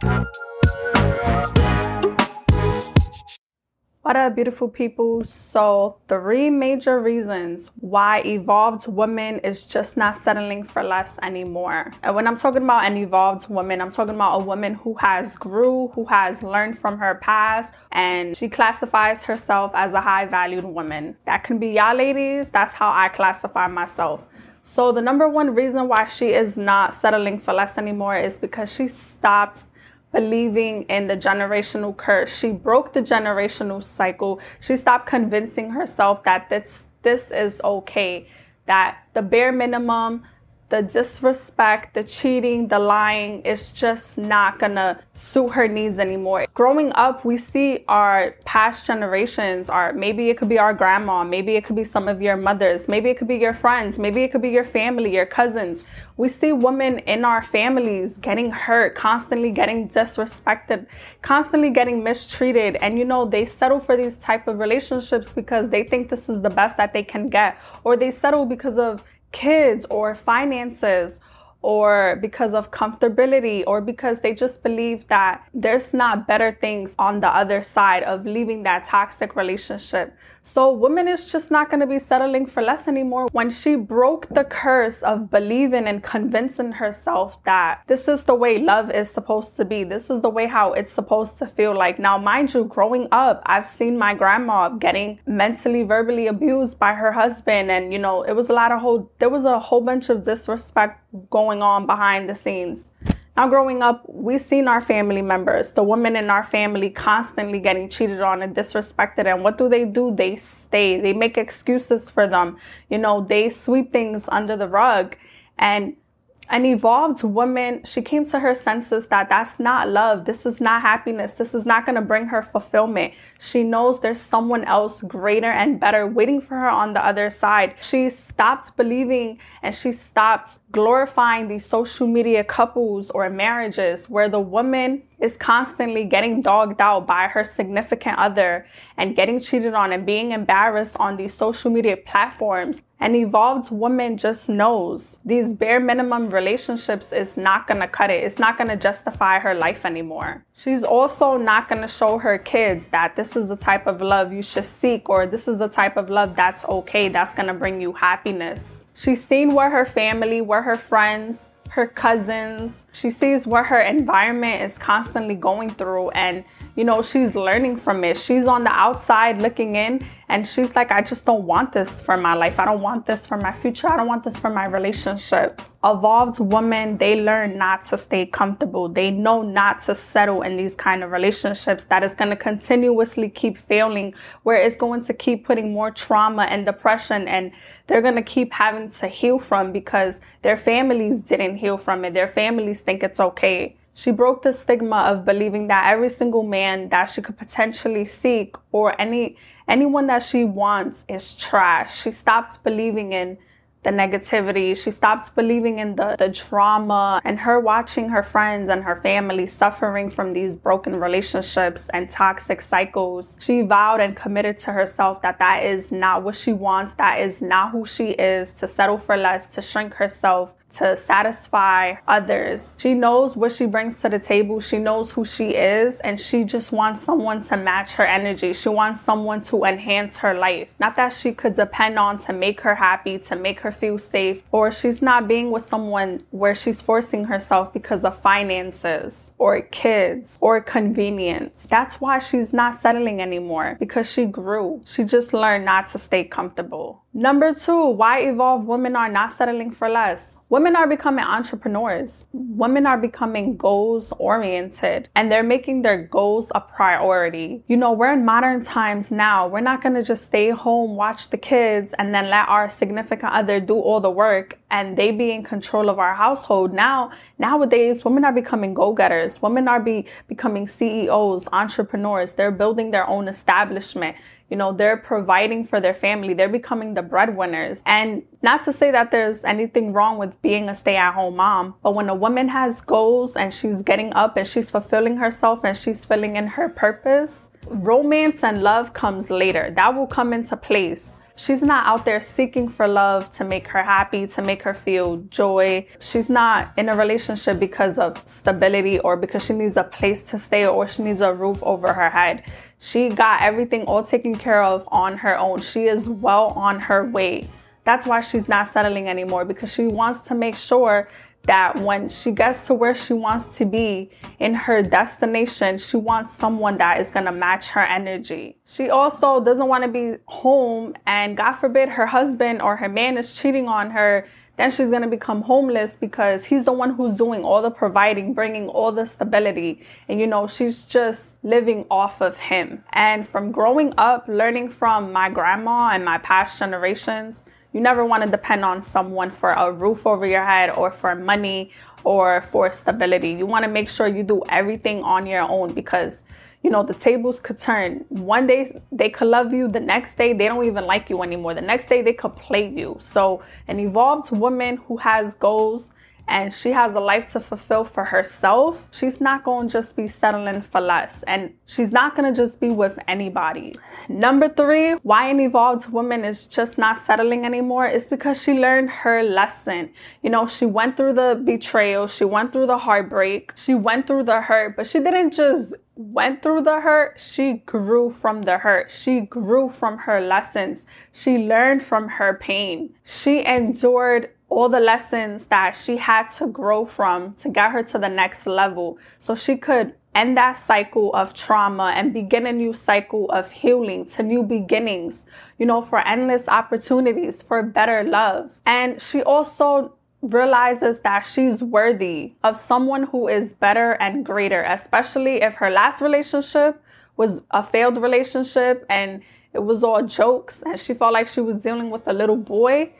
What up, beautiful people? So, three major reasons why evolved woman is just not settling for less anymore. And when I'm talking about an evolved woman, I'm talking about a woman who has grew, who has learned from her past, and she classifies herself as a high valued woman. That can be y'all ladies. That's how I classify myself. So, the number one reason why she is not settling for less anymore is because she stopped believing in the generational curse. She broke the generational cycle. She stopped convincing herself that this this is okay, that the bare minimum the disrespect, the cheating, the lying is just not gonna suit her needs anymore. Growing up, we see our past generations, or maybe it could be our grandma, maybe it could be some of your mothers, maybe it could be your friends, maybe it could be your family, your cousins. We see women in our families getting hurt, constantly getting disrespected, constantly getting mistreated, and you know, they settle for these type of relationships because they think this is the best that they can get, or they settle because of kids or finances or because of comfortability or because they just believe that there's not better things on the other side of leaving that toxic relationship. So, woman is just not going to be settling for less anymore. When she broke the curse of believing and convincing herself that this is the way love is supposed to be, this is the way how it's supposed to feel like. Now, mind you, growing up, I've seen my grandma getting mentally, verbally abused by her husband, and you know, it was a lot of whole, there was a whole bunch of disrespect going on behind the scenes. Now, growing up, we've seen our family members, the women in our family, constantly getting cheated on and disrespected. And what do they do? They stay, they make excuses for them. You know, they sweep things under the rug. And an evolved woman, she came to her senses that that's not love. This is not happiness. This is not going to bring her fulfillment. She knows there's someone else greater and better waiting for her on the other side. She stopped believing and she stopped glorifying these social media couples or marriages where the woman is constantly getting dogged out by her significant other and getting cheated on and being embarrassed on these social media platforms. An evolved woman just knows these bare minimum relationships is not gonna cut it. It's not gonna justify her life anymore. She's also not gonna show her kids that this is the type of love you should seek or this is the type of love that's okay, that's gonna bring you happiness. She's seen where her family, where her friends, her cousins. She sees what her environment is constantly going through and you know, she's learning from it. She's on the outside looking in and she's like, I just don't want this for my life. I don't want this for my future. I don't want this for my relationship. Evolved women, they learn not to stay comfortable. They know not to settle in these kind of relationships that is going to continuously keep failing, where it's going to keep putting more trauma and depression and they're going to keep having to heal from because their families didn't heal from it. Their families think it's okay. She broke the stigma of believing that every single man that she could potentially seek or any anyone that she wants is trash. She stopped believing in the negativity. She stopped believing in the, the trauma and her watching her friends and her family suffering from these broken relationships and toxic cycles. She vowed and committed to herself that that is not what she wants. That is not who she is to settle for less, to shrink herself, to satisfy others. She knows what she brings to the table. She knows who she is, and she just wants someone to match her energy. She wants someone to enhance her life. Not that she could depend on to make her happy, to make her feel safe, or she's not being with someone where she's forcing herself because of finances or kids or convenience. That's why she's not settling anymore because she grew. She just learned not to stay comfortable. Number two, why evolve women are not settling for less. Women are becoming entrepreneurs. Women are becoming goals oriented and they're making their goals a priority. You know, we're in modern times now. We're not going to just stay home, watch the kids, and then let our significant other do all the work and they be in control of our household. Now, nowadays, women are becoming go getters. Women are be, becoming CEOs, entrepreneurs. They're building their own establishment you know, they're providing for their family. They're becoming the breadwinners. And not to say that there's anything wrong with being a stay at home mom, but when a woman has goals and she's getting up and she's fulfilling herself and she's filling in her purpose, romance and love comes later. That will come into place. She's not out there seeking for love to make her happy, to make her feel joy. She's not in a relationship because of stability or because she needs a place to stay or she needs a roof over her head. She got everything all taken care of on her own. She is well on her way. That's why she's not settling anymore because she wants to make sure that when she gets to where she wants to be in her destination, she wants someone that is going to match her energy. She also doesn't want to be home and God forbid her husband or her man is cheating on her. Then she's going to become homeless because he's the one who's doing all the providing, bringing all the stability. And you know, she's just living off of him. And from growing up, learning from my grandma and my past generations, you never want to depend on someone for a roof over your head or for money or for stability. You want to make sure you do everything on your own because you know the tables could turn. One day they could love you, the next day they don't even like you anymore. The next day they could play you. So, an evolved woman who has goals and she has a life to fulfill for herself, she's not going to just be settling for less. And she's not going to just be with anybody. Number three, why an evolved woman is just not settling anymore is because she learned her lesson. You know, she went through the betrayal, she went through the heartbreak, she went through the hurt, but she didn't just went through the hurt, she grew from the hurt. She grew from her lessons. She learned from her pain. She endured all the lessons that she had to grow from to get her to the next level so she could end that cycle of trauma and begin a new cycle of healing to new beginnings, you know, for endless opportunities, for better love. And she also realizes that she's worthy of someone who is better and greater, especially if her last relationship was a failed relationship and it was all jokes and she felt like she was dealing with a little boy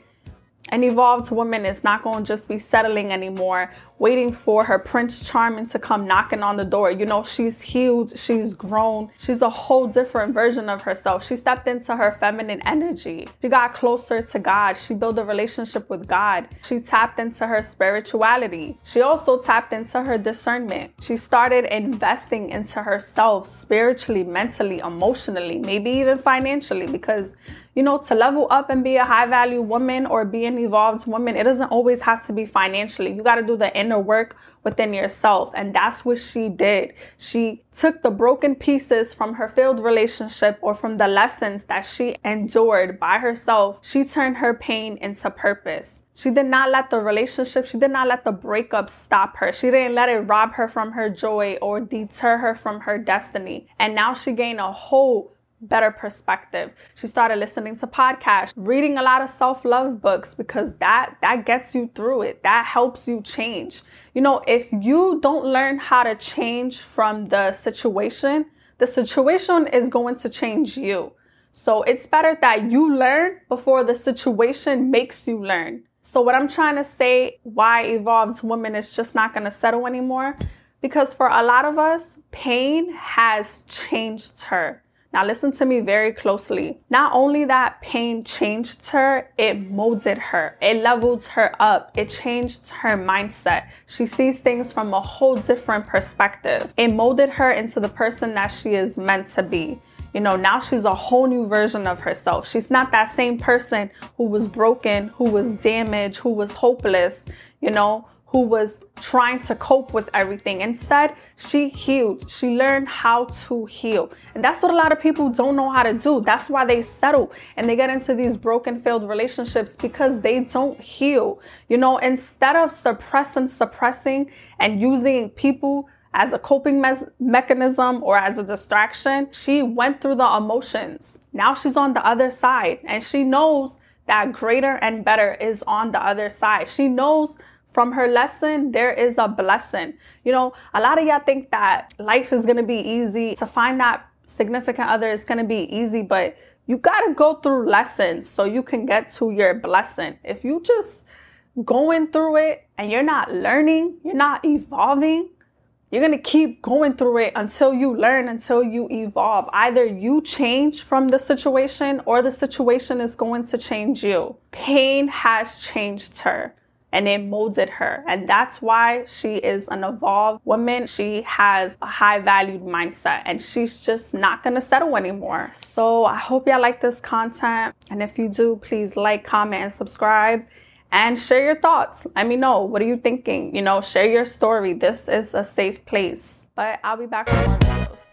an evolved woman is not going to just be settling anymore, waiting for her Prince Charming to come knocking on the door. You know, she's healed, she's grown, she's a whole different version of herself. She stepped into her feminine energy. She got closer to God. She built a relationship with God. She tapped into her spirituality. She also tapped into her discernment. She started investing into herself spiritually, mentally, emotionally, maybe even financially because you know, to level up and be a high value woman or be an evolved woman, it doesn't always have to be financially. You got to do the inner work within yourself. And that's what she did. She took the broken pieces from her failed relationship or from the lessons that she endured by herself. She turned her pain into purpose. She did not let the relationship, she did not let the breakup stop her. She didn't let it rob her from her joy or deter her from her destiny. And now she gained a whole better perspective. She started listening to podcasts, reading a lot of self-love books because that that gets you through it. That helps you change. You know, if you don't learn how to change from the situation, the situation is going to change you. So it's better that you learn before the situation makes you learn. So what I'm trying to say why evolved women is just not going to settle anymore because for a lot of us, pain has changed her. Now, listen to me very closely. Not only that pain changed her, it molded her, it leveled her up, it changed her mindset. She sees things from a whole different perspective. It molded her into the person that she is meant to be. You know, now she's a whole new version of herself. She's not that same person who was broken, who was damaged, who was hopeless, you know, who was trying to cope with everything. Instead, she healed. She learned how to heal. And that's what a lot of people don't know how to do. That's why they settle and they get into these broken, failed relationships because they don't heal. You know, instead of suppressing, suppressing, and using people as a coping me- mechanism or as a distraction, she went through the emotions. Now she's on the other side and she knows that greater and better is on the other side. She knows from her lesson, there is a blessing. You know, a lot of y'all think that life is to be easy. To find that significant other is going to be easy, but you got to go through lessons so you can get to your blessing. If you just going through it and you're not learning, you're not evolving, you're going to keep going through it until you learn, until you evolve. Either you change from the situation or the situation is going to change you. Pain has changed her. And it molded her. And that's why she is an evolved woman. She has a high valued mindset and she's just not gonna settle anymore. So I hope y'all like this content. And if you do, please like, comment, and subscribe and share your thoughts. Let me know. What are you thinking? You know, share your story. This is a safe place. But I'll be back more videos.